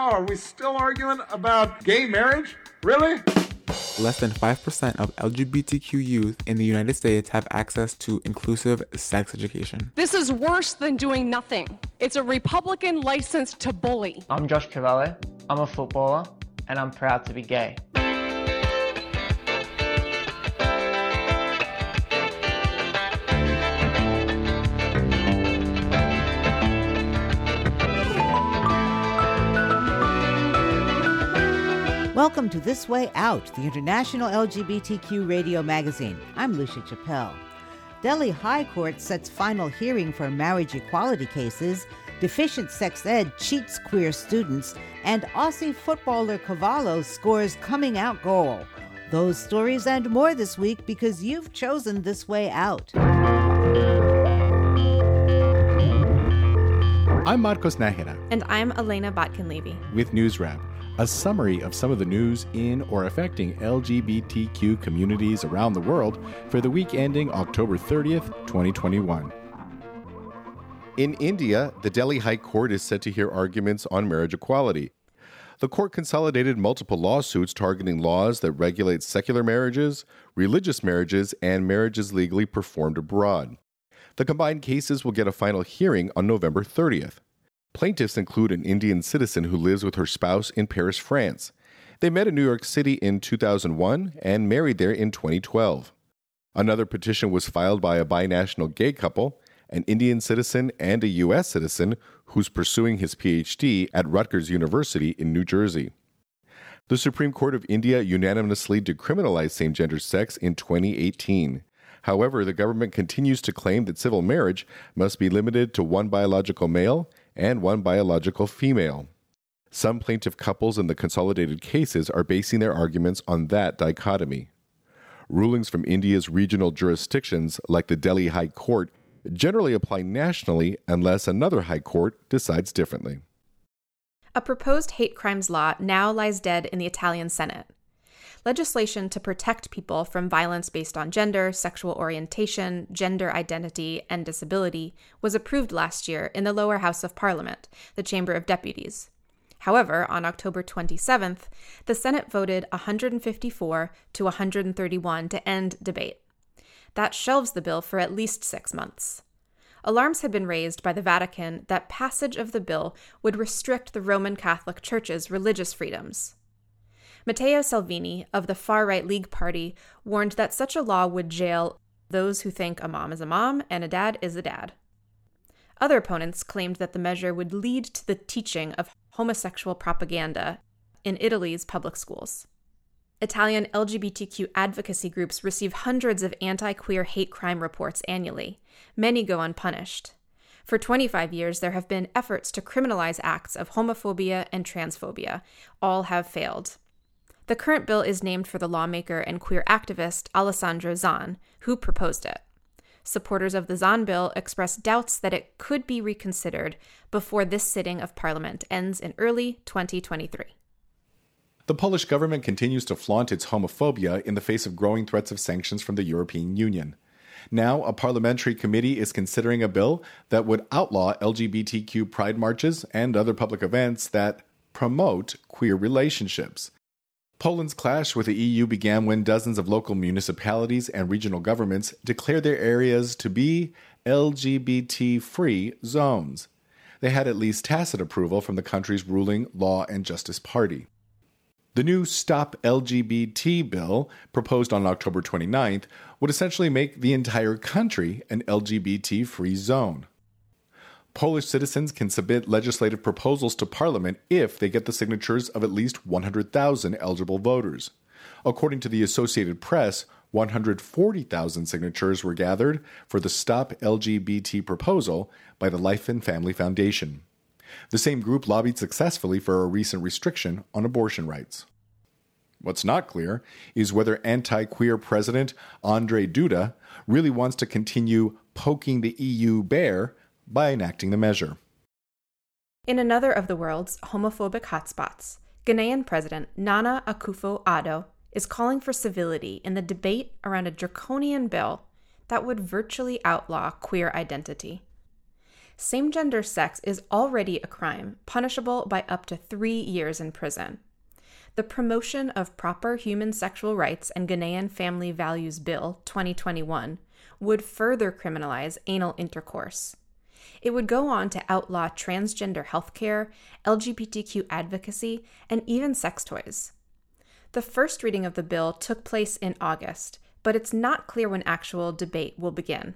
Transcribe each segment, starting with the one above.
Now, are we still arguing about gay marriage? Really? Less than 5% of LGBTQ youth in the United States have access to inclusive sex education. This is worse than doing nothing. It's a Republican license to bully. I'm Josh Cavallo. I'm a footballer, and I'm proud to be gay. Welcome to This Way Out, the international LGBTQ radio magazine. I'm Lucia Chappelle. Delhi High Court sets final hearing for marriage equality cases, deficient sex ed cheats queer students, and Aussie footballer Cavallo scores coming out goal. Those stories and more this week because you've chosen This Way Out. I'm Marcos Nájera. And I'm Elena Botkin Levy. With News Wrap a summary of some of the news in or affecting LGBTQ communities around the world for the week ending October 30th, 2021. In India, the Delhi High Court is set to hear arguments on marriage equality. The court consolidated multiple lawsuits targeting laws that regulate secular marriages, religious marriages, and marriages legally performed abroad. The combined cases will get a final hearing on November 30th. Plaintiffs include an Indian citizen who lives with her spouse in Paris, France. They met in New York City in 2001 and married there in 2012. Another petition was filed by a binational gay couple, an Indian citizen and a U.S. citizen who's pursuing his PhD at Rutgers University in New Jersey. The Supreme Court of India unanimously decriminalized same gender sex in 2018. However, the government continues to claim that civil marriage must be limited to one biological male and one biological female. Some plaintiff couples in the consolidated cases are basing their arguments on that dichotomy. Rulings from India's regional jurisdictions, like the Delhi High Court, generally apply nationally unless another high court decides differently. A proposed hate crimes law now lies dead in the Italian Senate legislation to protect people from violence based on gender, sexual orientation, gender identity, and disability was approved last year in the lower house of parliament, the Chamber of Deputies. However, on October 27th, the Senate voted 154 to 131 to end debate. That shelves the bill for at least six months. Alarms had been raised by the Vatican that passage of the bill would restrict the Roman Catholic Church's religious freedoms. Matteo Salvini of the far right League Party warned that such a law would jail those who think a mom is a mom and a dad is a dad. Other opponents claimed that the measure would lead to the teaching of homosexual propaganda in Italy's public schools. Italian LGBTQ advocacy groups receive hundreds of anti queer hate crime reports annually. Many go unpunished. For 25 years, there have been efforts to criminalize acts of homophobia and transphobia. All have failed. The current bill is named for the lawmaker and queer activist Alessandro Zan, who proposed it. Supporters of the Zan bill express doubts that it could be reconsidered before this sitting of Parliament ends in early 2023. The Polish government continues to flaunt its homophobia in the face of growing threats of sanctions from the European Union. Now, a parliamentary committee is considering a bill that would outlaw LGBTQ pride marches and other public events that promote queer relationships. Poland's clash with the EU began when dozens of local municipalities and regional governments declared their areas to be LGBT free zones. They had at least tacit approval from the country's ruling Law and Justice Party. The new Stop LGBT bill, proposed on October 29th, would essentially make the entire country an LGBT free zone. Polish citizens can submit legislative proposals to Parliament if they get the signatures of at least 100,000 eligible voters. According to the Associated Press, 140,000 signatures were gathered for the Stop LGBT proposal by the Life and Family Foundation. The same group lobbied successfully for a recent restriction on abortion rights. What's not clear is whether anti queer President Andrzej Duda really wants to continue poking the EU bear by enacting the measure. In another of the world's homophobic hotspots, Ghanaian President Nana Akufo-Addo is calling for civility in the debate around a draconian bill that would virtually outlaw queer identity. same gender sex is already a crime, punishable by up to three years in prison. The Promotion of Proper Human Sexual Rights and Ghanaian Family Values Bill 2021 would further criminalize anal intercourse. It would go on to outlaw transgender healthcare, LGBTQ advocacy, and even sex toys. The first reading of the bill took place in August, but it's not clear when actual debate will begin.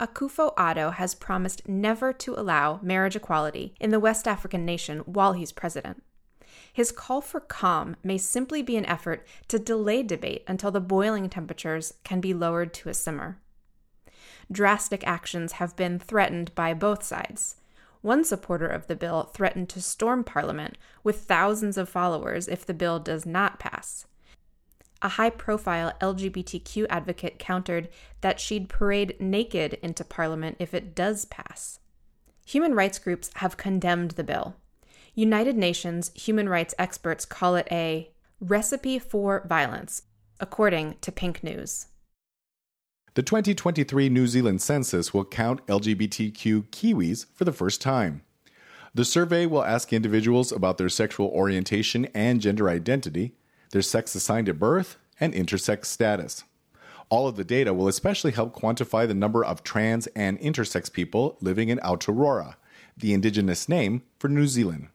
Akufo-Addo has promised never to allow marriage equality in the West African nation while he's president. His call for calm may simply be an effort to delay debate until the boiling temperatures can be lowered to a simmer. Drastic actions have been threatened by both sides. One supporter of the bill threatened to storm Parliament with thousands of followers if the bill does not pass. A high profile LGBTQ advocate countered that she'd parade naked into Parliament if it does pass. Human rights groups have condemned the bill. United Nations human rights experts call it a recipe for violence, according to Pink News. The 2023 New Zealand census will count LGBTQ Kiwis for the first time. The survey will ask individuals about their sexual orientation and gender identity, their sex assigned at birth, and intersex status. All of the data will especially help quantify the number of trans and intersex people living in Aotearoa, the indigenous name for New Zealand.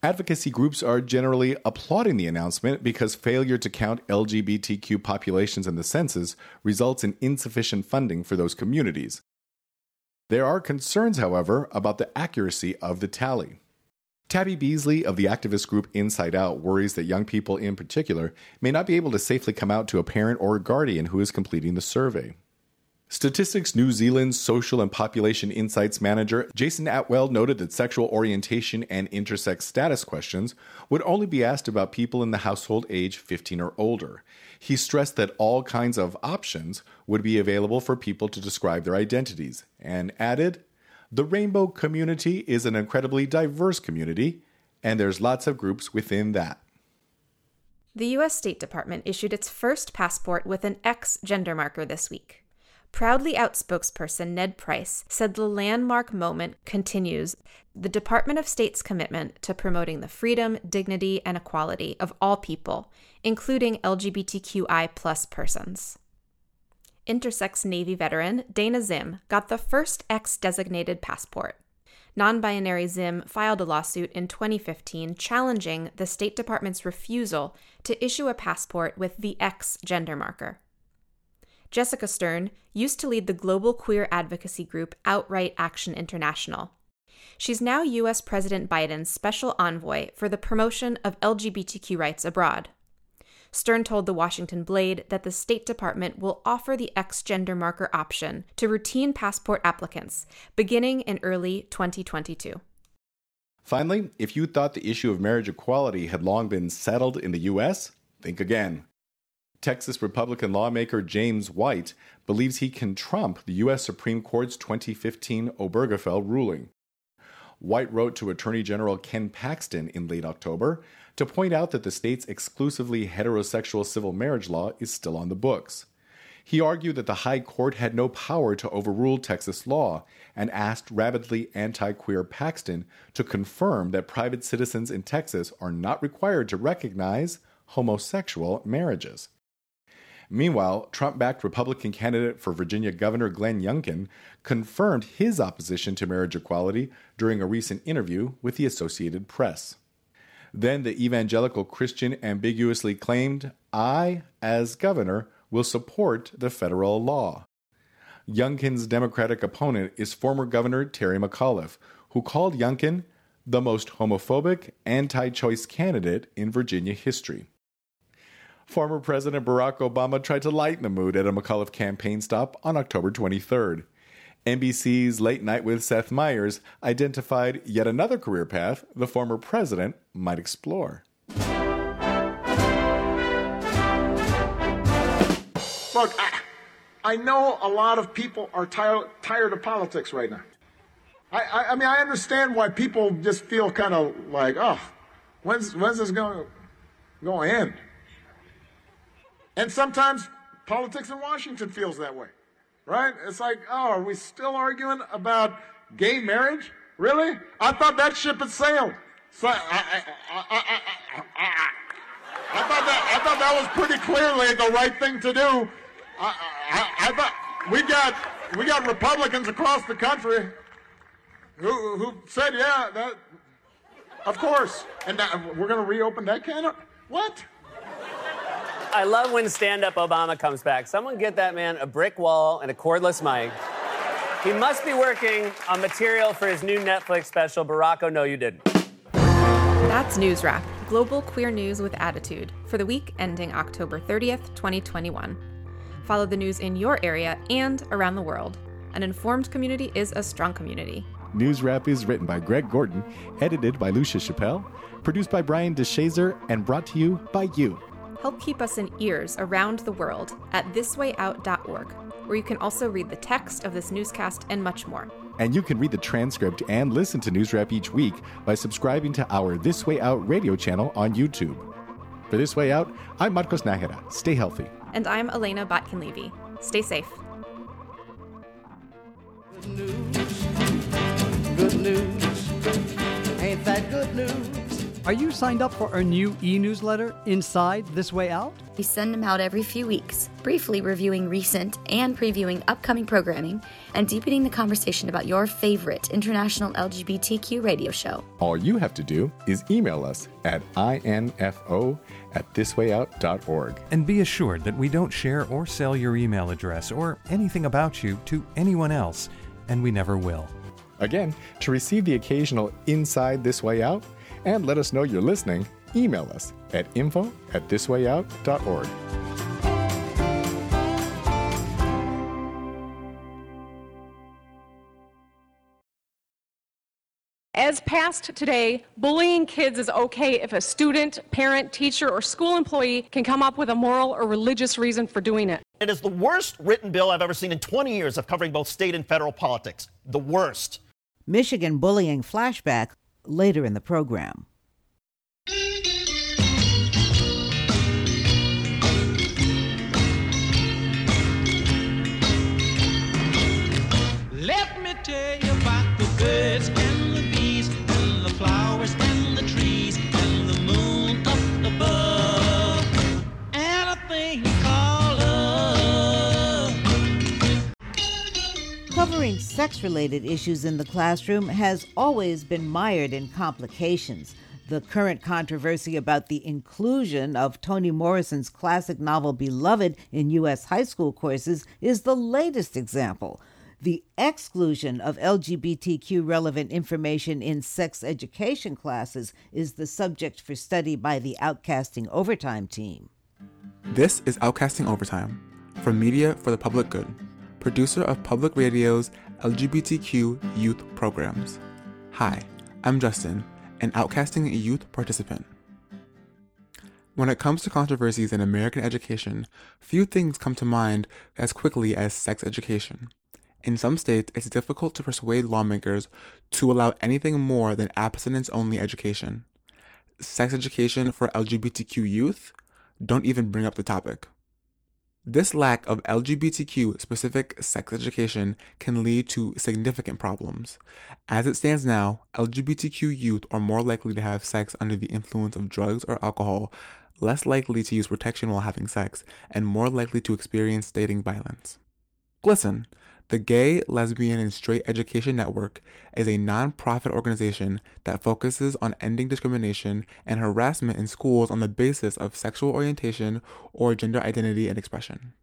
Advocacy groups are generally applauding the announcement because failure to count LGBTQ populations in the census results in insufficient funding for those communities. There are concerns, however, about the accuracy of the tally. Tabby Besley of the activist group Inside Out worries that young people in particular may not be able to safely come out to a parent or a guardian who is completing the survey. Statistics New Zealand's Social and Population Insights Manager Jason Attewell noted that sexual orientation and intersex status questions would only be asked about people in the household age 15 or older. He stressed that all kinds of options would be available for people to describe their identities, and added, The rainbow community is an incredibly diverse community, and there's lots of groups within that. The U.S. State Department issued its first passport with an X gender marker this week. Proudly Out spokesperson Ned Price said the landmark moment continues the Department of State's commitment to promoting the freedom, dignity, and equality of all people, including LGBTQI plus persons. Intersex Navy veteran Dana Zzyym got the first X designated passport. Non binary Zzyym filed a lawsuit in 2015 challenging the State Department's refusal to issue a passport with the X gender marker. Jessica Stern used to lead the global queer advocacy group Outright Action International. She's now U.S. President Biden's special envoy for the promotion of LGBTQ rights abroad. Stern told the Washington Blade that the State Department will offer the X gender marker option to routine passport applicants beginning in early 2022. Finally, if you thought the issue of marriage equality had long been settled in the U.S., think again. Texas Republican lawmaker James White believes he can trump the U.S. Supreme Court's 2015 Obergefell ruling. White wrote to Attorney General Ken Paxton in late October to point out that the state's exclusively heterosexual civil marriage law is still on the books. He argued that the High Court had no power to overrule Texas law and asked rabidly anti queer Paxton to confirm that private citizens in Texas are not required to recognize homosexual marriages. Meanwhile, Trump backed Republican candidate for Virginia Governor Glenn Youngkin confirmed his opposition to marriage equality during a recent interview with the Associated Press. Then the evangelical Christian ambiguously claimed, I, as governor, will support the federal law. Youngkin's Democratic opponent is former Governor Terry McAuliffe, who called Youngkin the most homophobic, anti choice candidate in Virginia history. Former President Barack Obama tried to lighten the mood at a McAuliffe campaign stop on October 23rd. NBC's Late Night with Seth Meyers identified yet another career path the former president might explore. Look, I, I know a lot of people are tired, tired of politics right now. I, I, I mean, I understand why people just feel kind of like, oh, when's, when's this going to end? And sometimes politics in Washington feels that way, right? It's like, oh, are we still arguing about gay marriage? Really? I thought that ship had sailed. So I, I, I, I, thought that I thought that was pretty clearly the right thing to do. I, thought we got we got Republicans across the country who who said, yeah, that of course, and that, we're going to reopen that can of what? I love when stand up Obama comes back. Someone get that man a brick wall and a cordless mic. He must be working on material for his new Netflix special, Barack oh No, You Didn't. That's News Wrap, global queer news with attitude, for the week ending October 30th, 2021. Follow the news in your area and around the world. An informed community is a strong community. News Wrap is written by Greg Gordon, edited by Lucia Chappelle, produced by Brian DeShazer, and brought to you by you. Help keep us in ears around the world at thiswayout.org where you can also read the text of this newscast and much more. And you can read the transcript and listen to Newswrap each week by subscribing to our This Way Out radio channel on YouTube. For This Way Out, I'm Marcos Nájera. Stay healthy. And I'm Elena Botkin Levy. Stay safe. Good news. Good news. Ain't that good news? Are you signed up for our new e newsletter, Inside This Way Out? We send them out every few weeks, briefly reviewing recent and previewing upcoming programming and deepening the conversation about your favorite international LGBTQ radio show. All you have to do is email us at info at thiswayout.org. And be assured that we don't share or sell your email address or anything about you to anyone else, and we never will. Again, to receive the occasional Inside This Way Out, and let us know you're listening, email us at info at thiswayout.org. As passed today, bullying kids is okay if a student, parent, teacher, or school employee can come up with a moral or religious reason for doing it. It is the worst written bill I've ever seen in 20 years of covering both state and federal politics. The worst. Michigan bullying flashback later in the program. Covering sex related issues in the classroom has always been mired in complications. The current controversy about the inclusion of Toni Morrison's classic novel Beloved in U.S. high school courses is the latest example. The exclusion of LGBTQ relevant information in sex education classes is the subject for study by the Outcasting Overtime team. This is Outcasting Overtime from Media for the Public Good, producer of Public Radio's LGBTQ youth programs. Hi, I'm Justin an outcasting youth participant. When it comes to controversies in American education, few things come to mind as quickly as sex education. In some states, it's difficult to persuade lawmakers to allow anything more than abstinence only education. Sex education for LGBTQ youth? Don't even bring up the topic. This lack of LGBTQ specific sex education can lead to significant problems. As it stands now, LGBTQ youth are more likely to have sex under the influence of drugs or alcohol, less likely to use protection while having sex, and more likely to experience dating violence. GLSEN, the Gay, Lesbian, and Straight Education Network is a nonprofit organization that focuses on ending discrimination and harassment in schools on the basis of sexual orientation or gender identity and expression.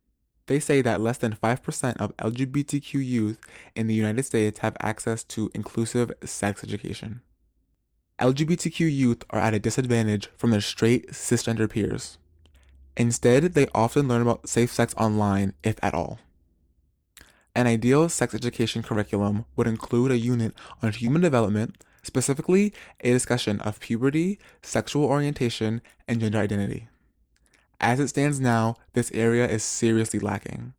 They say that less than 5% of LGBTQ youth in the United States have access to inclusive sex education. LGBTQ youth are at a disadvantage from their straight cisgender peers. Instead, they often learn about safe sex online, if at all. An ideal sex education curriculum would include a unit on human development, specifically a discussion of puberty, sexual orientation, and gender identity. As it stands now, this area is seriously lacking.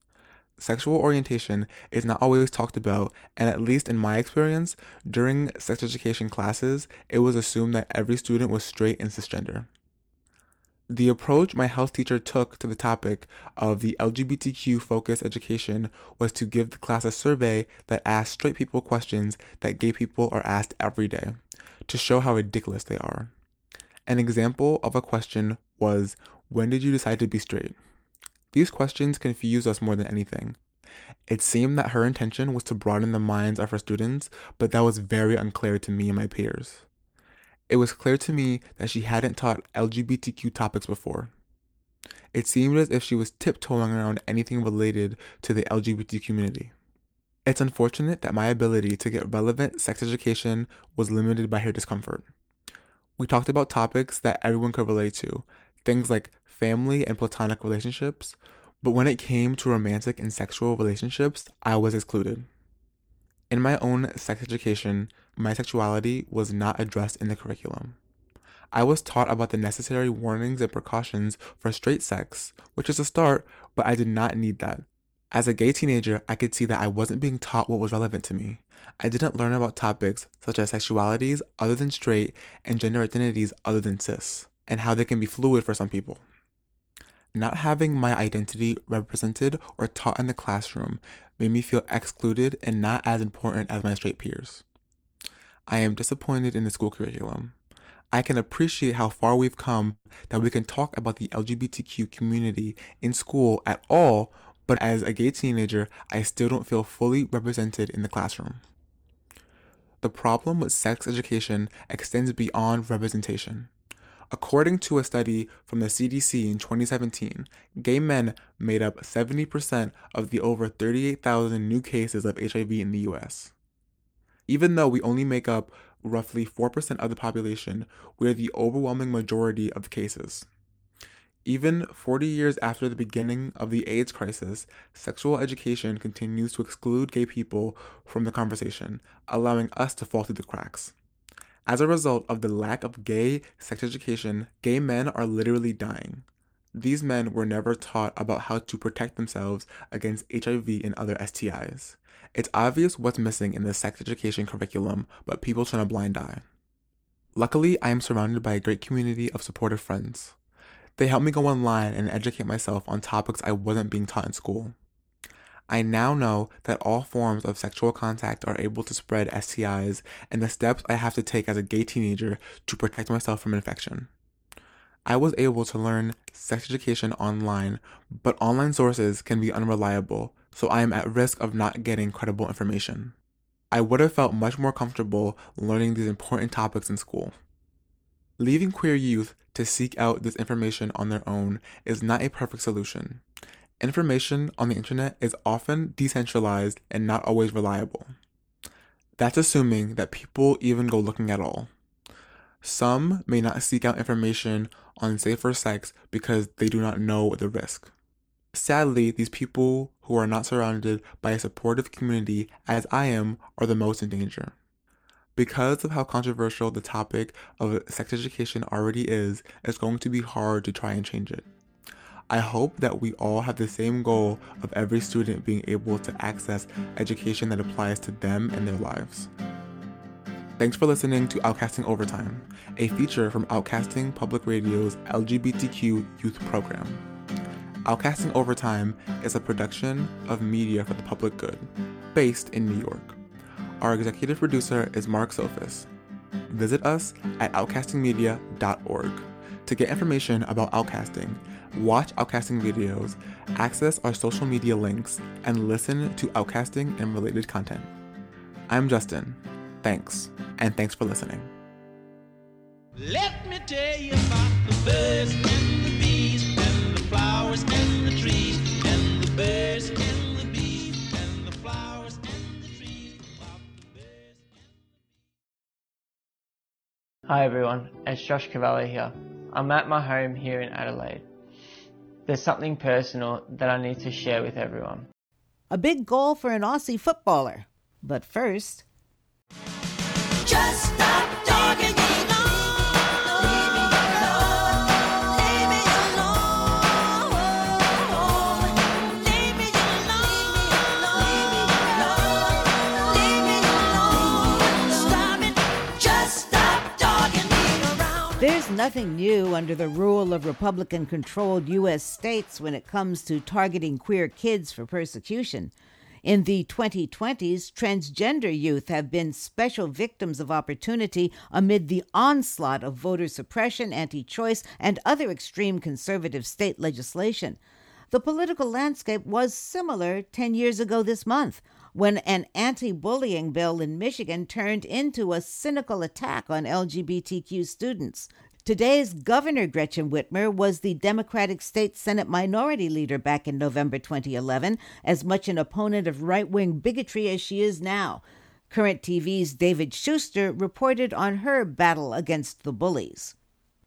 Sexual orientation is not always talked about, and at least in my experience, during sex education classes, it was assumed that every student was straight and cisgender. The approach my health teacher took to the topic of the LGBTQ focused education was to give the class a survey that asked straight people questions that gay people are asked every day to show how ridiculous they are. An example of a question was, When did you decide to be straight? These questions confused us more than anything. It seemed that her intention was to broaden the minds of her students, but that was very unclear to me and my peers. It was clear to me that she hadn't taught LGBTQ topics before. It seemed as if she was tiptoeing around anything related to the LGBT community. It's unfortunate that my ability to get relevant sex education was limited by her discomfort. We talked about topics that everyone could relate to, things like family and platonic relationships, but when it came to romantic and sexual relationships, I was excluded. In my own sex education, my sexuality was not addressed in the curriculum. I was taught about the necessary warnings and precautions for straight sex, which is a start, but I did not need that. As a gay teenager, I could see that I wasn't being taught what was relevant to me. I didn't learn about topics such as sexualities other than straight and gender identities other than cis, and how they can be fluid for some people. Not having my identity represented or taught in the classroom made me feel excluded and not as important as my straight peers. I am disappointed in the school curriculum. I can appreciate how far we've come that we can talk about the LGBTQ community in school at all, but as a gay teenager, I still don't feel fully represented in the classroom. The problem with sex education extends beyond representation. According to a study from the CDC in 2017, gay men made up 70% of the over 38,000 new cases of HIV in the US. Even though we only make up roughly 4% of the population, we are the overwhelming majority of cases. Even 40 years after the beginning of the AIDS crisis, sexual education continues to exclude gay people from the conversation, allowing us to fall through the cracks. As a result of the lack of gay sex education, gay men are literally dying. These men were never taught about how to protect themselves against HIV and other STIs. It's obvious what's missing in the sex education curriculum, but people turn a blind eye. Luckily, I am surrounded by a great community of supportive friends. They help me go online and educate myself on topics I wasn't being taught in school. I now know that all forms of sexual contact are able to spread STIs and the steps I have to take as a gay teenager to protect myself from infection. I was able to learn sex education online, but online sources can be unreliable, so I am at risk of not getting credible information. I would have felt much more comfortable learning these important topics in school. Leaving queer youth to seek out this information on their own is not a perfect solution. Information on the internet is often decentralized and not always reliable. That's assuming that people even go looking at all. Some may not seek out information on safer sex because they do not know the risk. Sadly, these people who are not surrounded by a supportive community, as I am, are the most in danger. Because of how controversial the topic of sex education already is, it's going to be hard to try and change it. I hope that we all have the same goal of every student being able to access education that applies to them and their lives. Thanks for listening to Outcasting Overtime, a feature from Outcasting Public Radio's LGBTQ youth program. Outcasting Overtime is a production of media for the public good, based in New York. Our executive producer is Mark Sophis. Visit us at outcastingmedia.org to get information about outcasting, watch outcasting videos, access our social media links, and listen to outcasting and related content. I'm Justin. Thanks, and thanks for listening. Let me tell you about the birds and the bees and the flowers and the trees and the birds and the bees and the flowers and the trees. Hi everyone, it's Josh Cavallo here. I'm at my home here in Adelaide. There's something personal that I need to share with everyone. A big goal for an Aussie footballer. But first, Just stop dogging There's nothing new under the rule of Republican controlled U.S. states when it comes to targeting queer kids for persecution. In the 2020s, transgender youth have been special victims of opportunity amid the onslaught of voter suppression, anti choice, and other extreme conservative state legislation. The political landscape was similar 10 years ago this month when an anti bullying bill in Michigan turned into a cynical attack on LGBTQ students. Today's Governor Gretchen Whitmer was the Democratic State Senate Minority Leader back in November 2011, as much an opponent of right wing bigotry as she is now. Current TV's David Shuster reported on her battle against the bullies.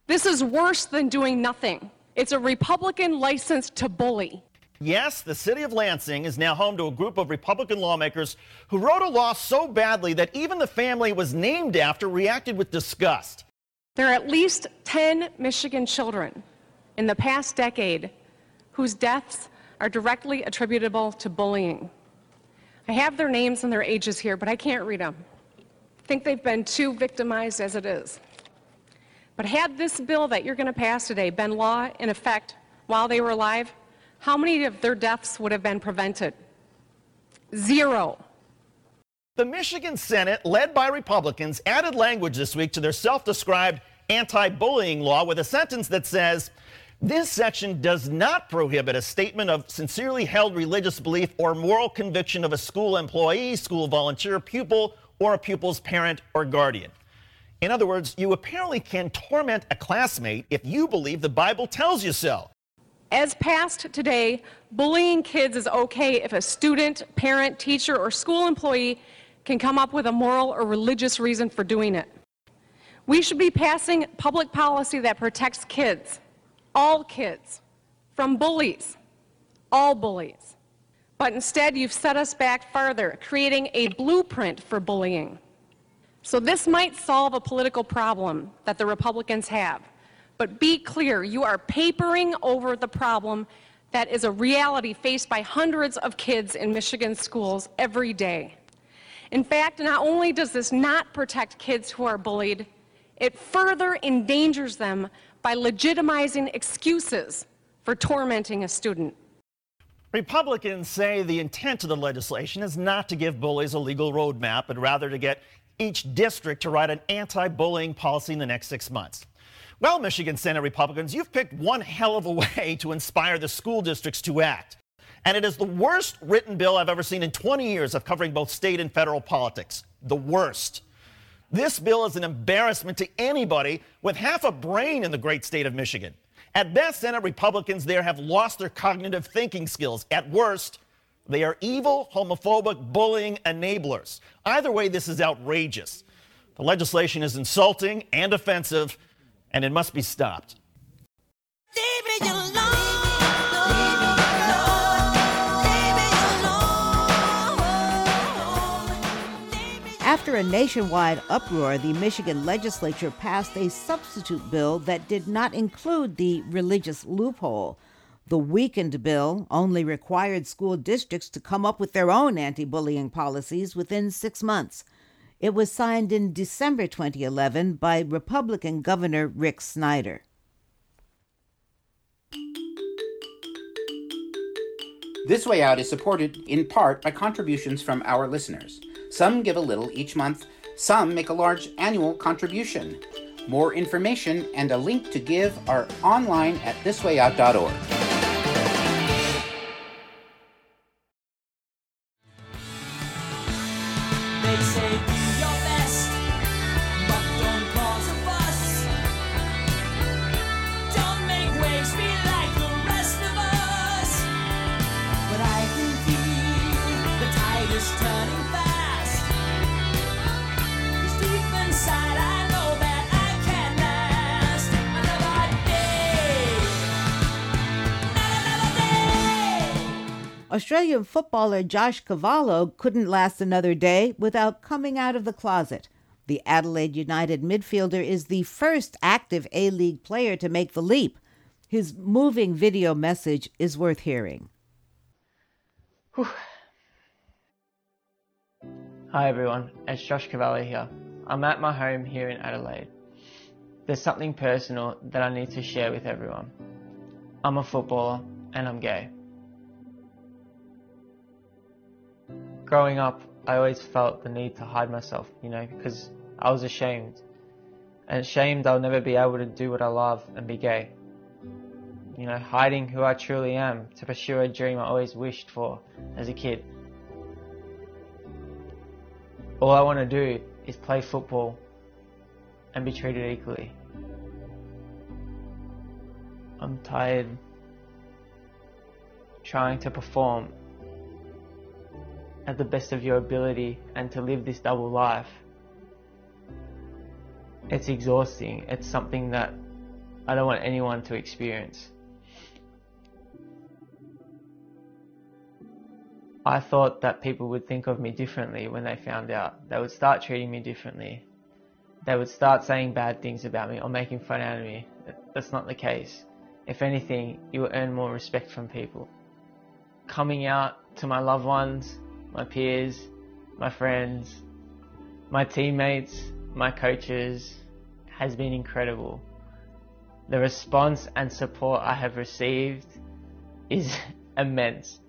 This is worse than doing nothing. It's a Republican license to bully. Yes, the city of Lansing is now home to a group of Republican lawmakers who wrote a law so badly that even the family was named after reacted with disgust. There are at least 10 Michigan children in the past decade whose deaths are directly attributable to bullying. I have their names and their ages here, but I can't read them. I think they've been too victimized as it is. But had this bill that you're going to pass today been law in effect while they were alive, how many of their deaths would have been prevented? Zero. The Michigan Senate, led by Republicans, added language this week to their self described anti bullying law with a sentence that says, this section does not prohibit a statement of sincerely held religious belief or moral conviction of a school employee, school volunteer, pupil, or a pupil's parent or guardian. In other words, you apparently can torment a classmate if you believe the Bible tells you so. As passed today, bullying kids is okay if a student, parent, teacher, or school employee can come up with a moral or religious reason for doing it. We should be passing public policy that protects kids, all kids, from bullies, all bullies. But instead, you've set us back farther, creating a blueprint for bullying. So, this might solve a political problem that the Republicans have. But be clear, you are papering over the problem that is a reality faced by hundreds of kids in Michigan schools every day. In fact, not only does this not protect kids who are bullied, it further endangers them by legitimizing excuses for tormenting a student. Republicans say the intent of the legislation is not to give bullies a legal roadmap, but rather to get each district to write an anti bullying policy in the next six months. Well, Michigan Senate Republicans, you've picked one hell of a way to inspire the school districts to act. And it is the worst written bill I've ever seen in 20 years of covering both state and federal politics. The worst. This bill is an embarrassment to anybody with half a brain in the great state of Michigan. At best, Senate Republicans there have lost their cognitive thinking skills. At worst, they are evil, homophobic, bullying enablers. Either way, this is outrageous. The legislation is insulting and offensive, and it must be stopped. After a nationwide uproar, the Michigan legislature passed a substitute bill that did not include the religious loophole. The weakened bill only required school districts to come up with their own anti bullying policies within six months. It was signed in December 2011 by Republican Governor Rick Snyder. This Way Out is supported in part by contributions from our listeners. Some give a little each month, some make a large annual contribution. More information and a link to give are online at thiswayout.org. Footballer Josh Cavallo couldn't last another day without coming out of the closet. The Adelaide United midfielder is the first active A League player to make the leap. His moving video message is worth hearing. Hi everyone, it's Josh Cavallo here. I'm at my home here in Adelaide. There's something personal that I need to share with everyone. I'm a footballer and I'm gay. Growing up, I always felt the need to hide myself, you know, because I was ashamed. And ashamed I'll never be able to do what I love and be gay. You know, hiding who I truly am to pursue a dream I always wished for as a kid. All I want to do is play football and be treated equally. I'm tired trying to perform at the best of your ability and to live this double life. It's exhausting. It's something that I don't want anyone to experience. I thought that people would think of me differently when they found out. They would start treating me differently. They would start saying bad things about me or making fun out of me. That's not the case. If anything, you will earn more respect from people. Coming out to my loved ones, my peers, my friends, my teammates, my coaches has been incredible. The response and support I have received is immense.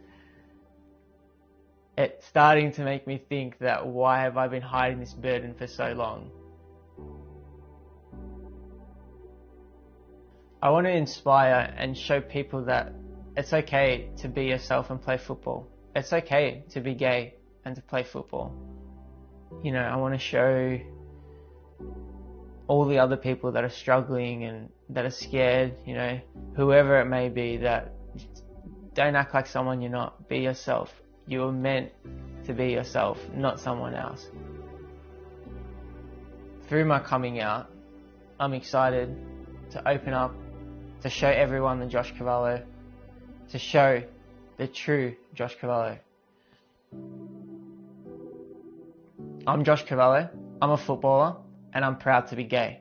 It's starting to make me think that why have I been hiding this burden for so long? I want to inspire and show people that it's okay to be yourself and play football. It's okay to be gay and to play football. You know, I want to show all the other people that are struggling and that are scared, you know, whoever it may be, that don't act like someone you're not. Be yourself. You were meant to be yourself, not someone else. Through my coming out, I'm excited to open up, to show everyone the Josh Cavallo, to show the true Josh Cavallo. I'm Josh Cavallo, I'm a footballer, and I'm proud to be gay.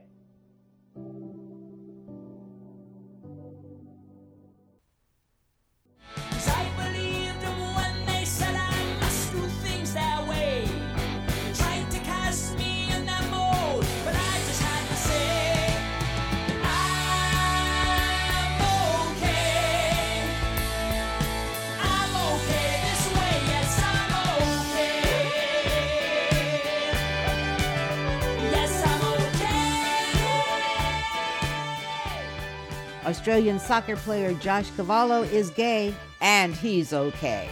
Australian soccer player Josh Cavallo is gay, and he's okay.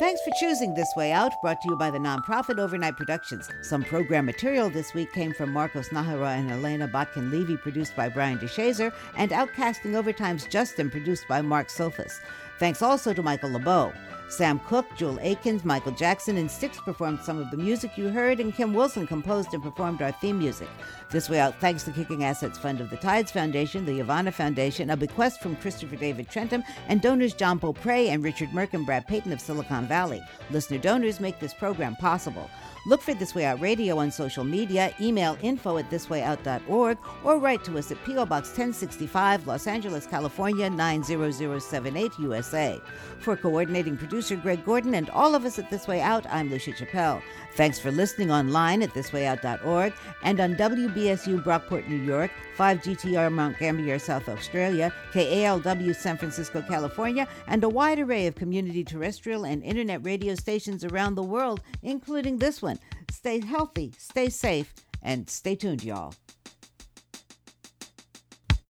Thanks for choosing This Way Out, brought to you by the nonprofit Overnight Productions. Some program material this week came from Marcos Nájera and Elena Botkin Levy, produced by Brian DeShazer, and Outcasting Overtime's Justin, produced by Mark Sophus. Thanks also to Michael LeBeau. Sam Cooke, Joel Akins, Michael Jackson, and Styx performed some of the music you heard, and Kim Wilson composed and performed our theme music. This way out, thanks to Kicking Assets Fund of the Tides Foundation, the Ivana Foundation, a bequest from Christopher David Trentham, and donors John Beaupre and Richard Merck and Brad Payton of Silicon Valley. Listener donors make this program possible. Look for This Way Out Radio on social media, email info at thiswayout.org, or write to us at P.O. Box 1065, Los Angeles, California 90078, USA. For coordinating producer Greg Gordon and all of us at This Way Out, I'm Lucia Chappelle. Thanks for listening online at thiswayout.org and on WBSU Brockport, New York, 5GTR Mount Gambier, South Australia, KALW San Francisco, California, and a wide array of community terrestrial and internet radio stations around the world, including this one. Stay healthy, stay safe, and stay tuned, y'all.